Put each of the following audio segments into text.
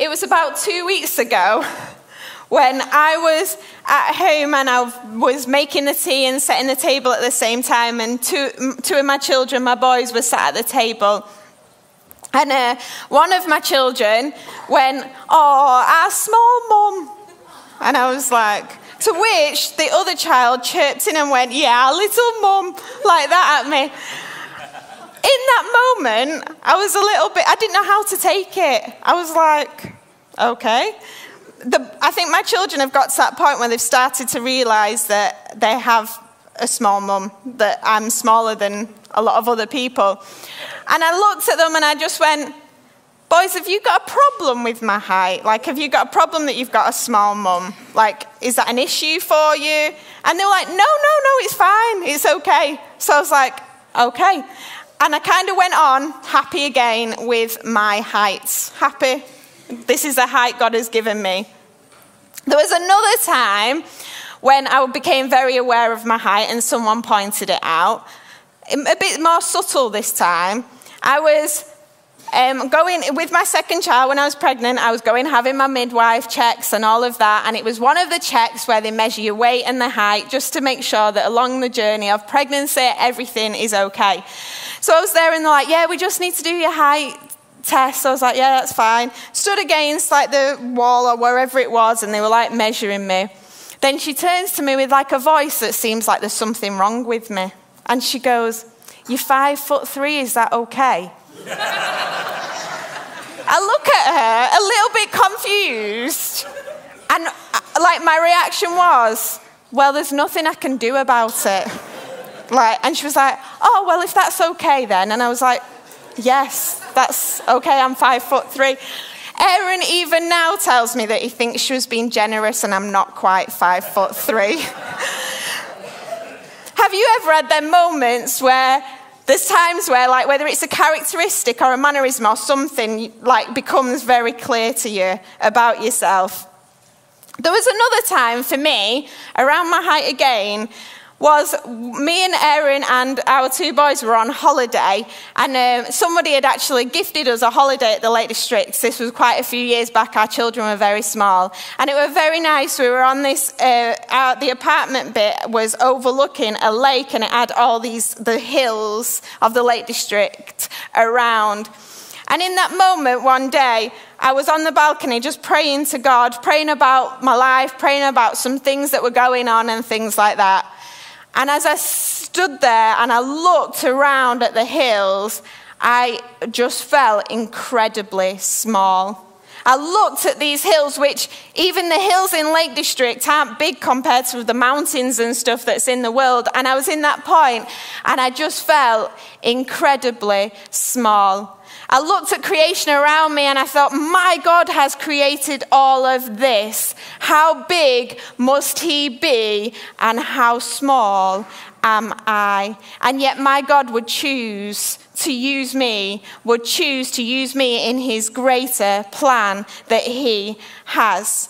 it was about two weeks ago when I was at home and I was making the tea and setting the table at the same time, and two, two of my children, my boys, were sat at the table. And uh, one of my children went, Oh, our small mum. And I was like, to which the other child chirped in and went, Yeah, little mum, like that at me. In that moment, I was a little bit, I didn't know how to take it. I was like, Okay the, I think my children have got to that point where they've started to realize that they have a small mum, that I'm smaller than a lot of other people. And I looked at them and I just went, Boys, have you got a problem with my height? Like, have you got a problem that you've got a small mum? Like, is that an issue for you? And they were like, No, no, no, it's fine. It's okay. So I was like, Okay. And I kind of went on, happy again, with my heights. Happy this is the height God has given me. There was another time when I became very aware of my height and someone pointed it out. A bit more subtle this time. I was um, going with my second child when I was pregnant, I was going having my midwife checks and all of that. And it was one of the checks where they measure your weight and the height just to make sure that along the journey of pregnancy, everything is okay. So I was there and they're like, Yeah, we just need to do your height test. I was like, yeah, that's fine. Stood against like the wall or wherever it was, and they were like measuring me. Then she turns to me with like a voice that seems like there's something wrong with me. And she goes, You're five foot three, is that okay? I look at her a little bit confused. And uh, like my reaction was, Well, there's nothing I can do about it. Like, and she was like, Oh, well, if that's okay then. And I was like, Yes, that's okay, I'm five foot three. Aaron even now tells me that he thinks she was being generous and I'm not quite five foot three. Have you ever had them moments where there's times where, like, whether it's a characteristic or a mannerism or something, like, becomes very clear to you about yourself? There was another time for me, around my height again, was me and Aaron and our two boys were on holiday, and um, somebody had actually gifted us a holiday at the Lake District. This was quite a few years back. Our children were very small, and it was very nice. We were on this. Uh, our, the apartment bit was overlooking a lake, and it had all these the hills of the Lake District around. And in that moment, one day, I was on the balcony just praying to God, praying about my life, praying about some things that were going on and things like that. And as I stood there and I looked around at the hills, I just felt incredibly small. I looked at these hills, which even the hills in Lake District aren't big compared to the mountains and stuff that's in the world. And I was in that point and I just felt incredibly small. I looked at creation around me and I thought, my God has created all of this. How big must He be and how small am I? And yet, my God would choose to use me, would choose to use me in His greater plan that He has.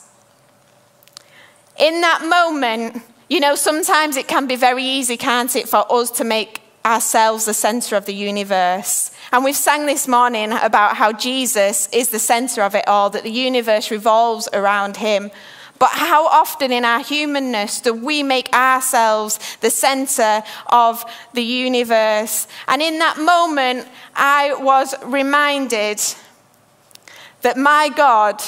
In that moment, you know, sometimes it can be very easy, can't it, for us to make ourselves the center of the universe. And we've sang this morning about how Jesus is the center of it all, that the universe revolves around him. But how often in our humanness do we make ourselves the center of the universe? And in that moment, I was reminded that my God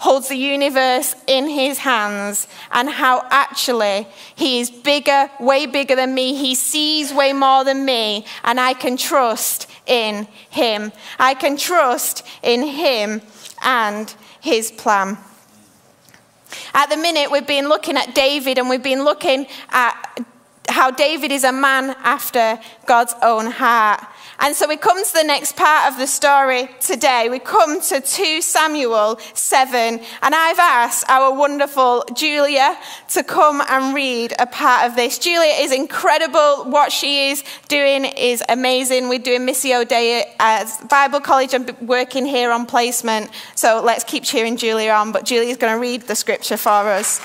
holds the universe in his hands and how actually he is bigger, way bigger than me. He sees way more than me, and I can trust in him. I can trust in him and his plan. At the minute, we've been looking at David and we've been looking at how David is a man after God's own heart. And so we come to the next part of the story today. We come to 2 Samuel 7. And I've asked our wonderful Julia to come and read a part of this. Julia is incredible. What she is doing is amazing. We're doing Missio Dei at Bible College and working here on placement. So let's keep cheering Julia on. But Julia's going to read the scripture for us.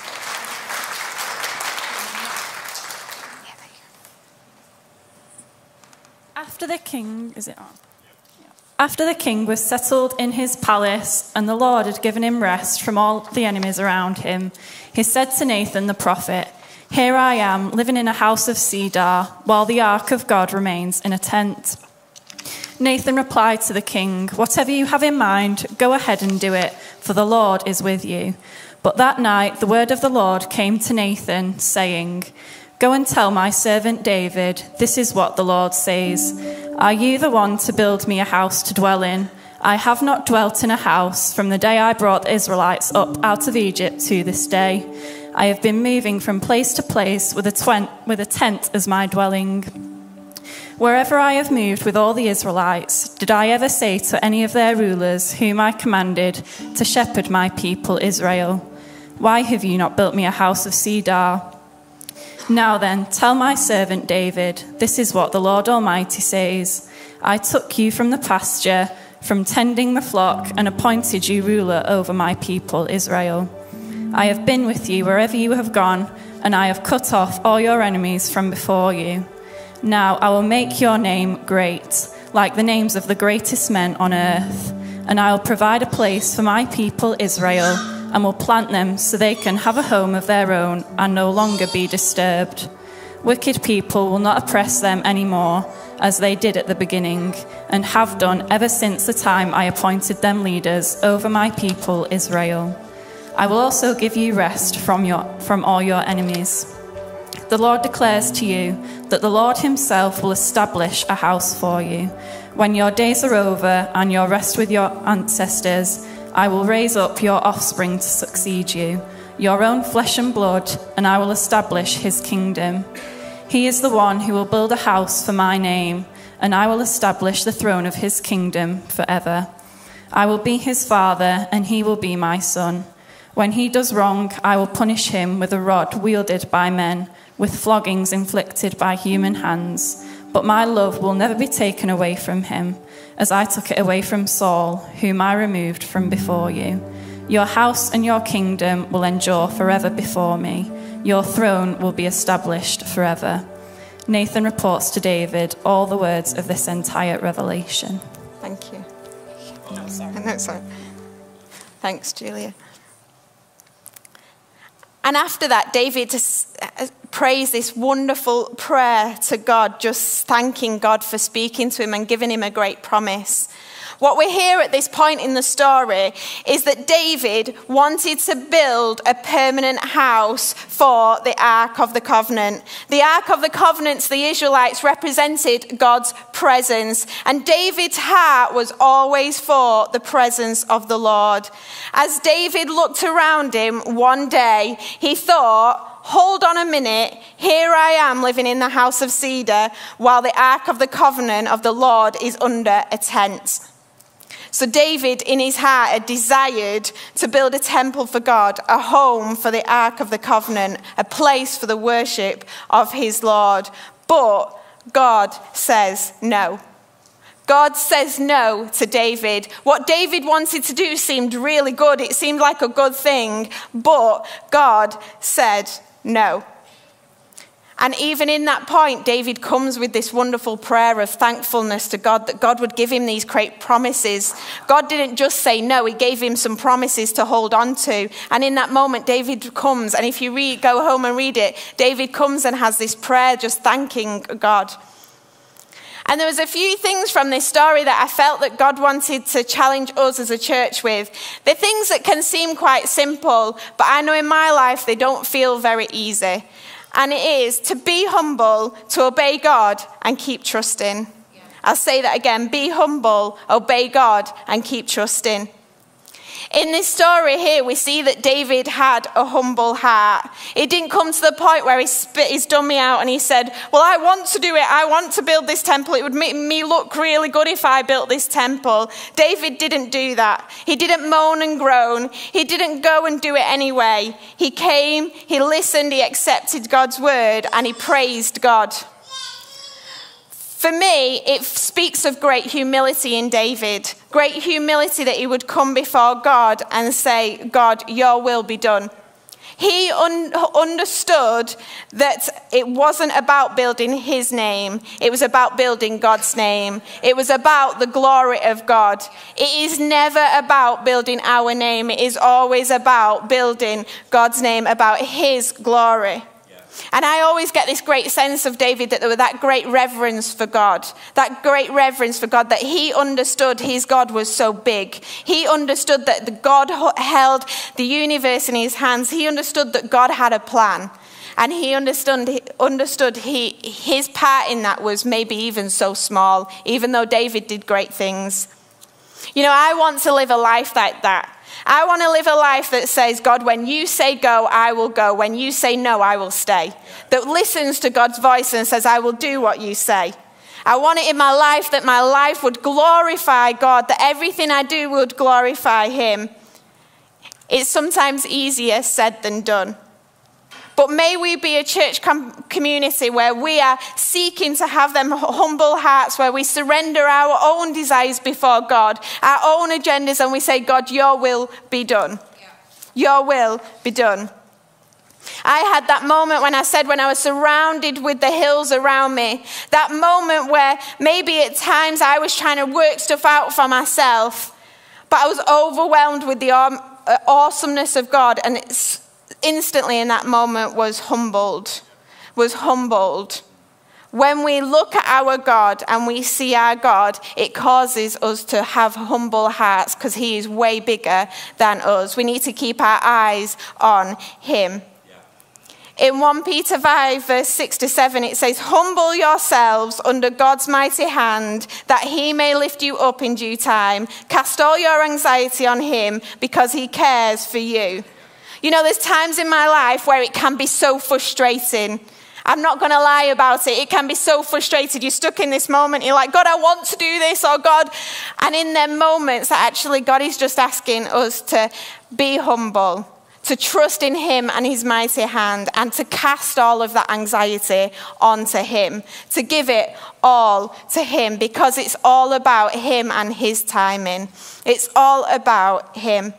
After the king, is it oh, on? After the king was settled in his palace and the Lord had given him rest from all the enemies around him, he said to Nathan the prophet, Here I am, living in a house of cedar, while the ark of God remains in a tent. Nathan replied to the king, Whatever you have in mind, go ahead and do it, for the Lord is with you. But that night the word of the Lord came to Nathan, saying, Go and tell my servant David, this is what the Lord says Are you the one to build me a house to dwell in? I have not dwelt in a house from the day I brought the Israelites up out of Egypt to this day. I have been moving from place to place with a, twen- with a tent as my dwelling. Wherever I have moved with all the Israelites, did I ever say to any of their rulers, whom I commanded to shepherd my people Israel, Why have you not built me a house of cedar? Now then, tell my servant David, this is what the Lord Almighty says I took you from the pasture, from tending the flock, and appointed you ruler over my people Israel. I have been with you wherever you have gone, and I have cut off all your enemies from before you. Now I will make your name great, like the names of the greatest men on earth, and I will provide a place for my people Israel and will plant them so they can have a home of their own and no longer be disturbed. Wicked people will not oppress them anymore, as they did at the beginning, and have done ever since the time I appointed them leaders over my people Israel. I will also give you rest from, your, from all your enemies. The Lord declares to you that the Lord Himself will establish a house for you. When your days are over and your rest with your ancestors, I will raise up your offspring to succeed you, your own flesh and blood, and I will establish his kingdom. He is the one who will build a house for my name, and I will establish the throne of his kingdom forever. I will be his father, and he will be my son. When he does wrong, I will punish him with a rod wielded by men, with floggings inflicted by human hands. But my love will never be taken away from him as I took it away from Saul, whom I removed from before you. Your house and your kingdom will endure forever before me. Your throne will be established forever. Nathan reports to David all the words of this entire revelation. Thank you. No, sorry. No, sorry. Thanks, Julia. And after that, David prays this wonderful prayer to God, just thanking God for speaking to him and giving him a great promise. What we hear at this point in the story is that David wanted to build a permanent house for the Ark of the Covenant. The Ark of the Covenant, the Israelites represented God's presence, and David's heart was always for the presence of the Lord. As David looked around him one day, he thought, Hold on a minute. Here I am living in the house of cedar while the ark of the covenant of the Lord is under a tent. So, David, in his heart, had desired to build a temple for God, a home for the Ark of the Covenant, a place for the worship of his Lord. But God says no. God says no to David. What David wanted to do seemed really good. It seemed like a good thing, but God said no. And even in that point, David comes with this wonderful prayer of thankfulness to God that God would give him these great promises. God didn't just say no, he gave him some promises to hold on to. And in that moment, David comes, and if you read, go home and read it, David comes and has this prayer just thanking God. And there was a few things from this story that I felt that God wanted to challenge us as a church with. They're things that can seem quite simple, but I know in my life they don't feel very easy and it is to be humble, to obey God, and keep trusting. I'll say that again be humble, obey God, and keep trusting. In this story here, we see that David had a humble heart. It didn't come to the point where he spit his dummy out and he said, Well, I want to do it. I want to build this temple. It would make me look really good if I built this temple. David didn't do that. He didn't moan and groan. He didn't go and do it anyway. He came, he listened, he accepted God's word, and he praised God. For me, it speaks of great humility in David. Great humility that he would come before God and say, God, your will be done. He un- understood that it wasn't about building his name, it was about building God's name. It was about the glory of God. It is never about building our name, it is always about building God's name, about his glory. And I always get this great sense of David that there was that great reverence for God, that great reverence for God, that he understood his God was so big. He understood that the God held the universe in his hands. He understood that God had a plan. And he understood, understood he, his part in that was maybe even so small, even though David did great things. You know, I want to live a life like that. I want to live a life that says, God, when you say go, I will go. When you say no, I will stay. That listens to God's voice and says, I will do what you say. I want it in my life that my life would glorify God, that everything I do would glorify Him. It's sometimes easier said than done. But may we be a church com- community where we are seeking to have them humble hearts, where we surrender our own desires before God, our own agendas, and we say, God, your will be done. Your will be done. I had that moment when I said, when I was surrounded with the hills around me, that moment where maybe at times I was trying to work stuff out for myself, but I was overwhelmed with the uh, awesomeness of God. And it's instantly in that moment was humbled, was humbled. When we look at our God and we see our God, it causes us to have humble hearts because He is way bigger than us. We need to keep our eyes on Him. In 1 Peter 5, verse 6 to 7, it says, Humble yourselves under God's mighty hand, that he may lift you up in due time. Cast all your anxiety on him, because he cares for you. You know, there's times in my life where it can be so frustrating. I'm not going to lie about it. It can be so frustrated. You're stuck in this moment. You're like, God, I want to do this, or God. And in them moments, actually, God is just asking us to be humble, to trust in Him and His mighty hand, and to cast all of that anxiety onto Him, to give it all to Him, because it's all about Him and His timing. It's all about Him.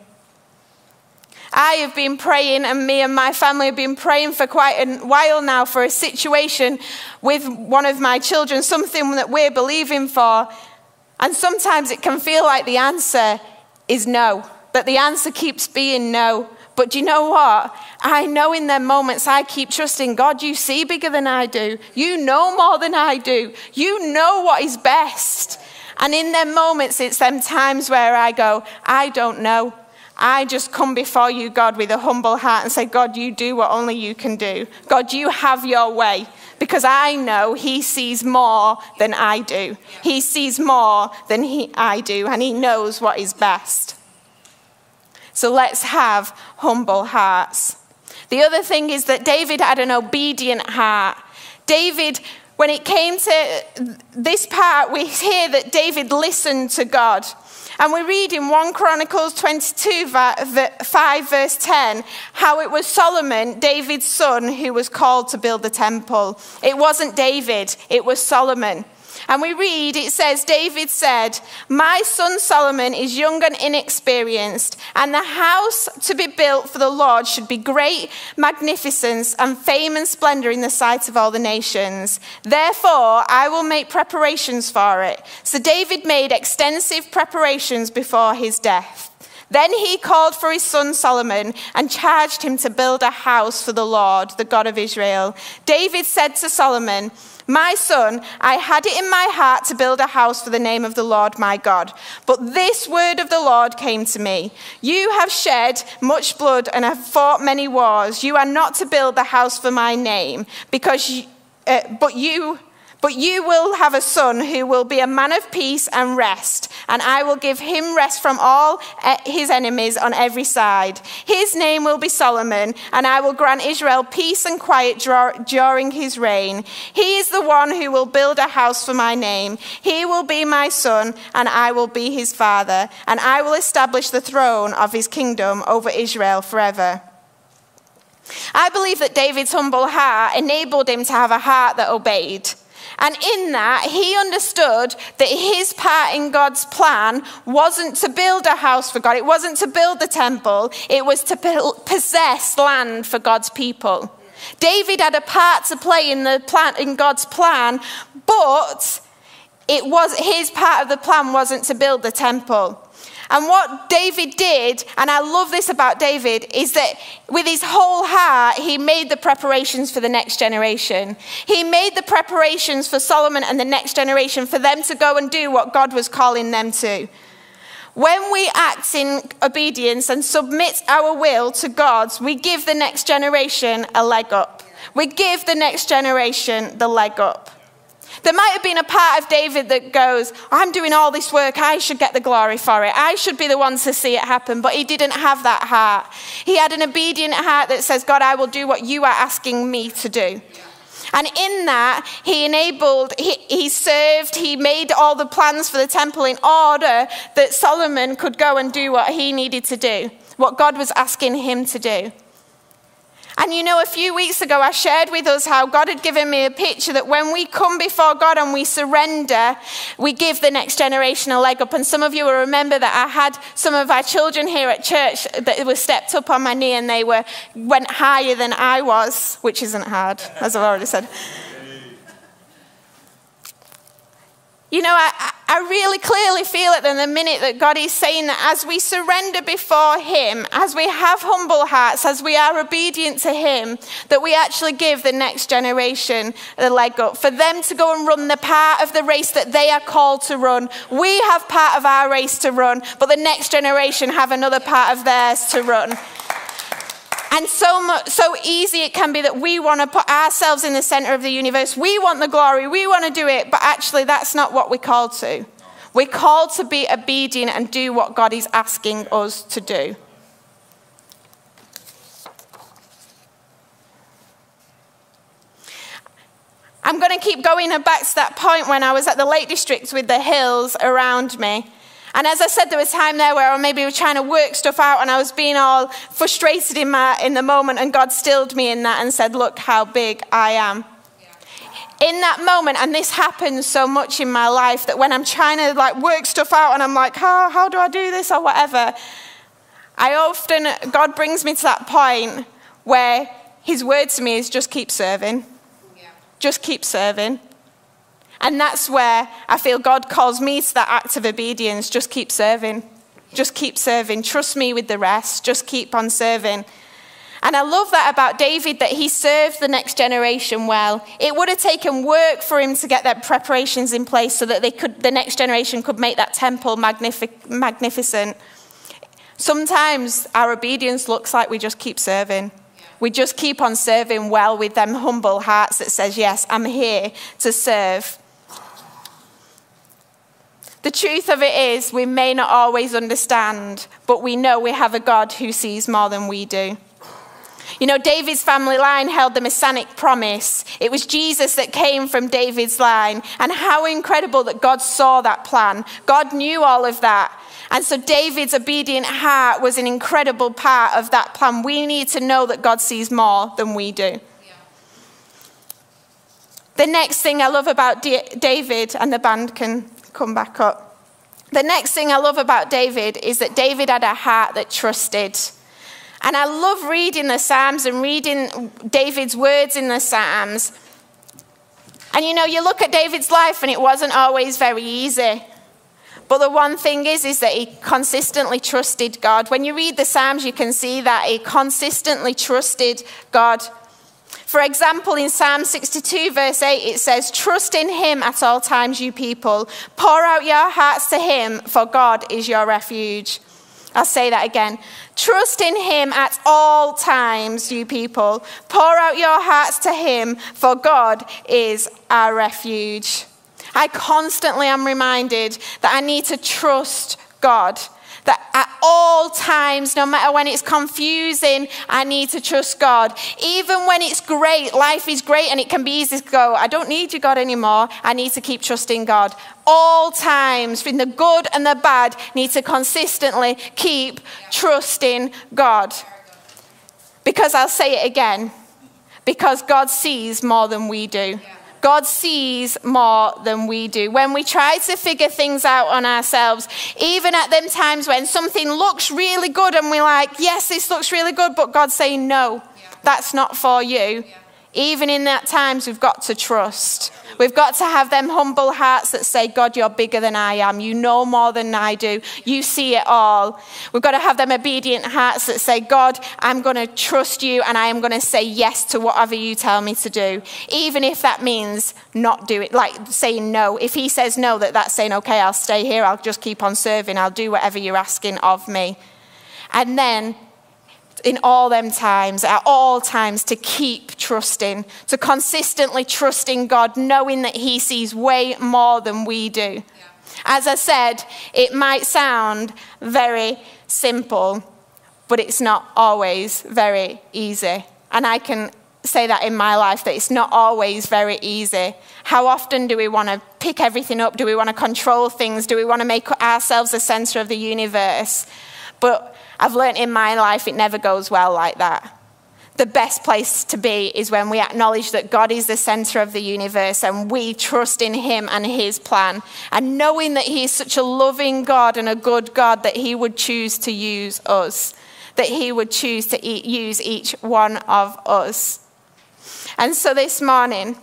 I have been praying, and me and my family have been praying for quite a while now for a situation with one of my children, something that we're believing for. And sometimes it can feel like the answer is no, that the answer keeps being no. But do you know what? I know in them moments I keep trusting God, you see bigger than I do. You know more than I do. You know what is best. And in them moments, it's them times where I go, I don't know. I just come before you, God, with a humble heart and say, God, you do what only you can do. God, you have your way. Because I know He sees more than I do. He sees more than he, I do, and He knows what is best. So let's have humble hearts. The other thing is that David had an obedient heart. David, when it came to this part, we hear that David listened to God. And we read in 1 Chronicles 22, 5, verse 10, how it was Solomon, David's son, who was called to build the temple. It wasn't David, it was Solomon. And we read, it says, David said, My son Solomon is young and inexperienced, and the house to be built for the Lord should be great magnificence and fame and splendor in the sight of all the nations. Therefore, I will make preparations for it. So David made extensive preparations before his death. Then he called for his son Solomon and charged him to build a house for the Lord, the God of Israel. David said to Solomon, my son, I had it in my heart to build a house for the name of the Lord my God. But this word of the Lord came to me You have shed much blood and have fought many wars. You are not to build the house for my name, because, you, uh, but you but you will have a son who will be a man of peace and rest, and I will give him rest from all eh, his enemies on every side. His name will be Solomon, and I will grant Israel peace and quiet during his reign. He is the one who will build a house for my name. He will be my son, and I will be his father, and I will establish the throne of his kingdom over Israel forever. I believe that David's humble heart enabled him to have a heart that obeyed. And in that, he understood that his part in God's plan wasn't to build a house for God, it wasn't to build the temple, it was to possess land for God's people. David had a part to play in, the plan, in God's plan, but it was, his part of the plan wasn't to build the temple. And what David did, and I love this about David, is that with his whole heart, he made the preparations for the next generation. He made the preparations for Solomon and the next generation for them to go and do what God was calling them to. When we act in obedience and submit our will to God's, we give the next generation a leg up. We give the next generation the leg up. There might have been a part of David that goes, I'm doing all this work, I should get the glory for it. I should be the ones to see it happen. But he didn't have that heart. He had an obedient heart that says, God, I will do what you are asking me to do. And in that, he enabled, he, he, served, he made all the plans for the temple in order that Solomon could go and do what he needed to do, what God was asking him to do. And you know, a few weeks ago, I shared with us how God had given me a picture that when we come before God and we surrender, we give the next generation a leg up. And some of you will remember that I had some of our children here at church that were stepped up on my knee and they were, went higher than I was, which isn't hard, as I've already said. You know, I, I really clearly feel it in the minute that God is saying that as we surrender before Him, as we have humble hearts, as we are obedient to Him, that we actually give the next generation the leg up for them to go and run the part of the race that they are called to run. We have part of our race to run, but the next generation have another part of theirs to run. And so, much, so easy it can be that we want to put ourselves in the center of the universe. We want the glory. We want to do it. But actually, that's not what we're called to. We're called to be obedient and do what God is asking us to do. I'm going to keep going back to that point when I was at the Lake District with the hills around me. And as I said, there was time there where I maybe was trying to work stuff out and I was being all frustrated in, my, in the moment, and God stilled me in that and said, Look how big I am. In that moment, and this happens so much in my life that when I'm trying to like work stuff out and I'm like, how, how do I do this or whatever, I often, God brings me to that point where his word to me is just keep serving. Yeah. Just keep serving. And that's where I feel God calls me to that act of obedience. Just keep serving. Just keep serving. Trust me with the rest. Just keep on serving. And I love that about David that he served the next generation well. It would have taken work for him to get their preparations in place so that they could, the next generation could make that temple magnific- magnificent. Sometimes our obedience looks like we just keep serving. We just keep on serving well with them humble hearts that says, Yes, I'm here to serve. The truth of it is, we may not always understand, but we know we have a God who sees more than we do. You know, David's family line held the messianic promise. It was Jesus that came from David's line. And how incredible that God saw that plan. God knew all of that. And so David's obedient heart was an incredible part of that plan. We need to know that God sees more than we do. The next thing I love about David, and the band can come back up. The next thing I love about David is that David had a heart that trusted. And I love reading the Psalms and reading David's words in the Psalms. And you know, you look at David's life and it wasn't always very easy. But the one thing is, is that he consistently trusted God. When you read the Psalms, you can see that he consistently trusted God. For example, in Psalm 62, verse 8, it says, Trust in him at all times, you people. Pour out your hearts to him, for God is your refuge. I'll say that again. Trust in him at all times, you people. Pour out your hearts to him, for God is our refuge. I constantly am reminded that I need to trust God that at all times, no matter when it's confusing, I need to trust God. Even when it's great, life is great and it can be easy to go, I don't need you, God, anymore. I need to keep trusting God. All times, in the good and the bad, need to consistently keep trusting God. Because I'll say it again because God sees more than we do God sees more than we do. When we try to figure things out on ourselves, even at them times when something looks really good and we're like, yes, this looks really good, but God's saying, no, that's not for you. Even in that times, we've got to trust. We've got to have them humble hearts that say, God, you're bigger than I am. You know more than I do. You see it all. We've got to have them obedient hearts that say, God, I'm going to trust you and I am going to say yes to whatever you tell me to do. Even if that means not do it, like saying no. If he says no, that that's saying, okay, I'll stay here. I'll just keep on serving. I'll do whatever you're asking of me. And then in all them times, at all times, to keep trusting, to consistently trusting God, knowing that He sees way more than we do. Yeah. As I said, it might sound very simple, but it's not always very easy. And I can say that in my life that it's not always very easy. How often do we want to pick everything up? Do we want to control things? Do we want to make ourselves the center of the universe? But I've learned in my life it never goes well like that. The best place to be is when we acknowledge that God is the center of the universe and we trust in Him and His plan. And knowing that He is such a loving God and a good God that He would choose to use us, that He would choose to use each one of us. And so this morning,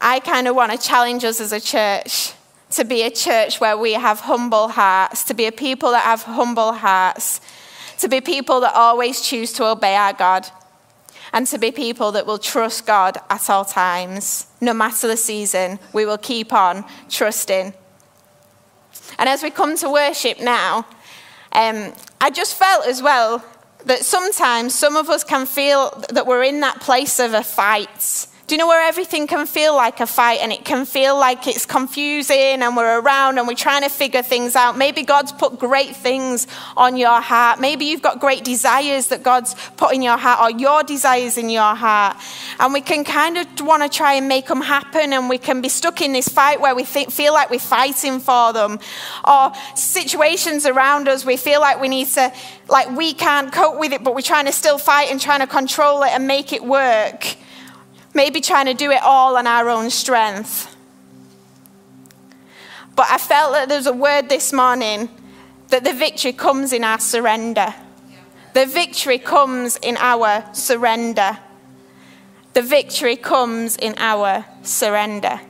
I kind of want to challenge us as a church to be a church where we have humble hearts, to be a people that have humble hearts, to be people that always choose to obey our God, and to be people that will trust God at all times. No matter the season, we will keep on trusting. And as we come to worship now, um, I just felt as well that sometimes some of us can feel that we're in that place of a fight do you know where everything can feel like a fight and it can feel like it's confusing and we're around and we're trying to figure things out? Maybe God's put great things on your heart. Maybe you've got great desires that God's put in your heart or your desires in your heart. And we can kind of want to try and make them happen and we can be stuck in this fight where we think, feel like we're fighting for them. Or situations around us, we feel like we need to, like we can't cope with it, but we're trying to still fight and trying to control it and make it work maybe trying to do it all on our own strength. But I felt that there's a word this morning that the victory comes in our surrender. The victory comes in our surrender. The victory comes in our surrender.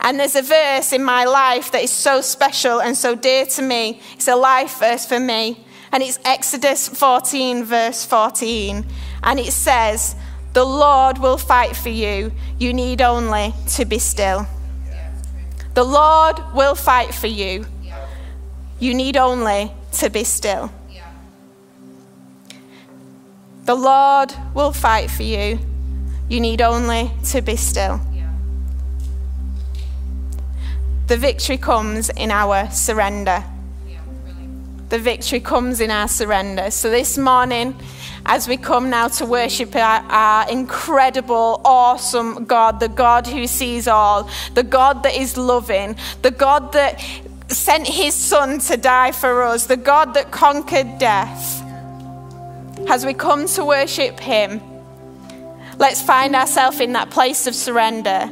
And there's a verse in my life that is so special and so dear to me. It's a life verse for me. And it's Exodus 14, verse 14. And it says, the Lord will fight for you. You need only to be still. The Lord will fight for you. You need only to be still. The Lord will fight for you. You need only to be still. The victory comes in our surrender. The victory comes in our surrender. So this morning, as we come now to worship our, our, incredible, awesome God, the God who sees all, the God that is loving, the God that sent his Son to die for us, the God that conquered death. As we come to worship him, let's find ourselves in that place of surrender,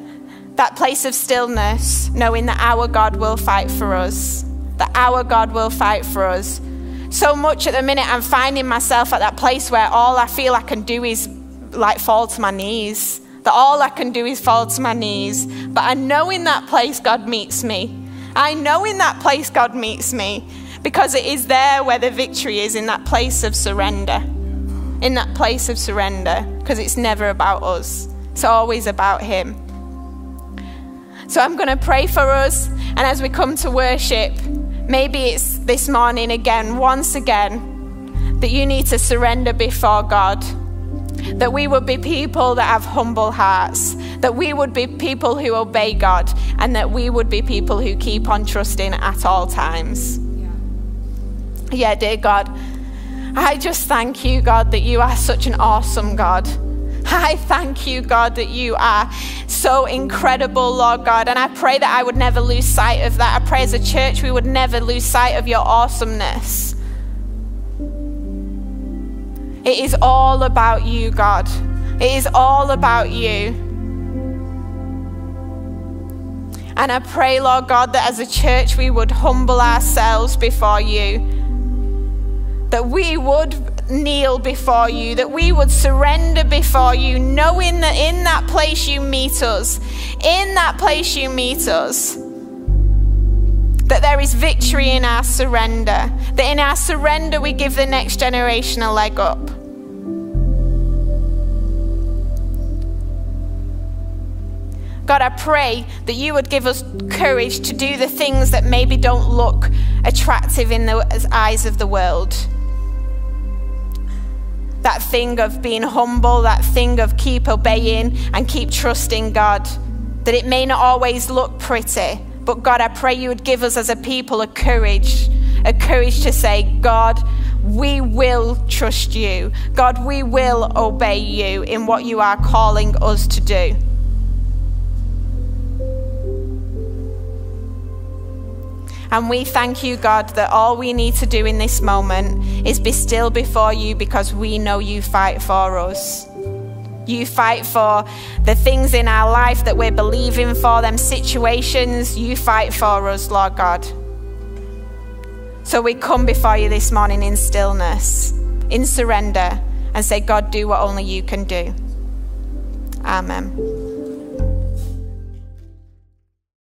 that place of stillness, knowing that our God will fight for us, that our God will fight for us so much at the minute, I'm finding myself at that place where all I feel I can do is like fall to my knees. That all I can do is fall to my knees. But I know in that place God meets me. I know in that place God meets me because it is there where the victory is in that place of surrender. In that place of surrender because it's never about us, it's always about Him. So I'm going to pray for us, and as we come to worship, Maybe it's this morning again, once again, that you need to surrender before God. That we would be people that have humble hearts, that we would be people who obey God, and that we would be people who keep on trusting at all times. Yeah, yeah dear God, I just thank you, God, that you are such an awesome God. I thank you, God, that you are so incredible, Lord God. And I pray that I would never lose sight of that. I pray as a church we would never lose sight of your awesomeness. It is all about you, God. It is all about you. And I pray, Lord God, that as a church we would humble ourselves before you, that we would kneel before you, that we would surrender before you, knowing that in that place you meet us, in that place you meet us, that there is victory in our surrender, that in our surrender we give the next generation a leg up. God, I pray that you would give us courage to do the things that maybe don't look attractive in the eyes of the world that thing of being humble, that thing of keep obeying and keep trusting God. That it may not always look pretty, but God, I pray you would give us as a people a courage, a courage to say, God, we will trust you. God, we will obey you in what you are calling us to do. And we thank you, God, that all we need to do in this moment is be still before you because we know you fight for us. You fight for the things in our life that we're believing for, them situations. You fight for us, Lord God. So we come before you this morning in stillness, in surrender, and say, God, do what only you can do. Amen.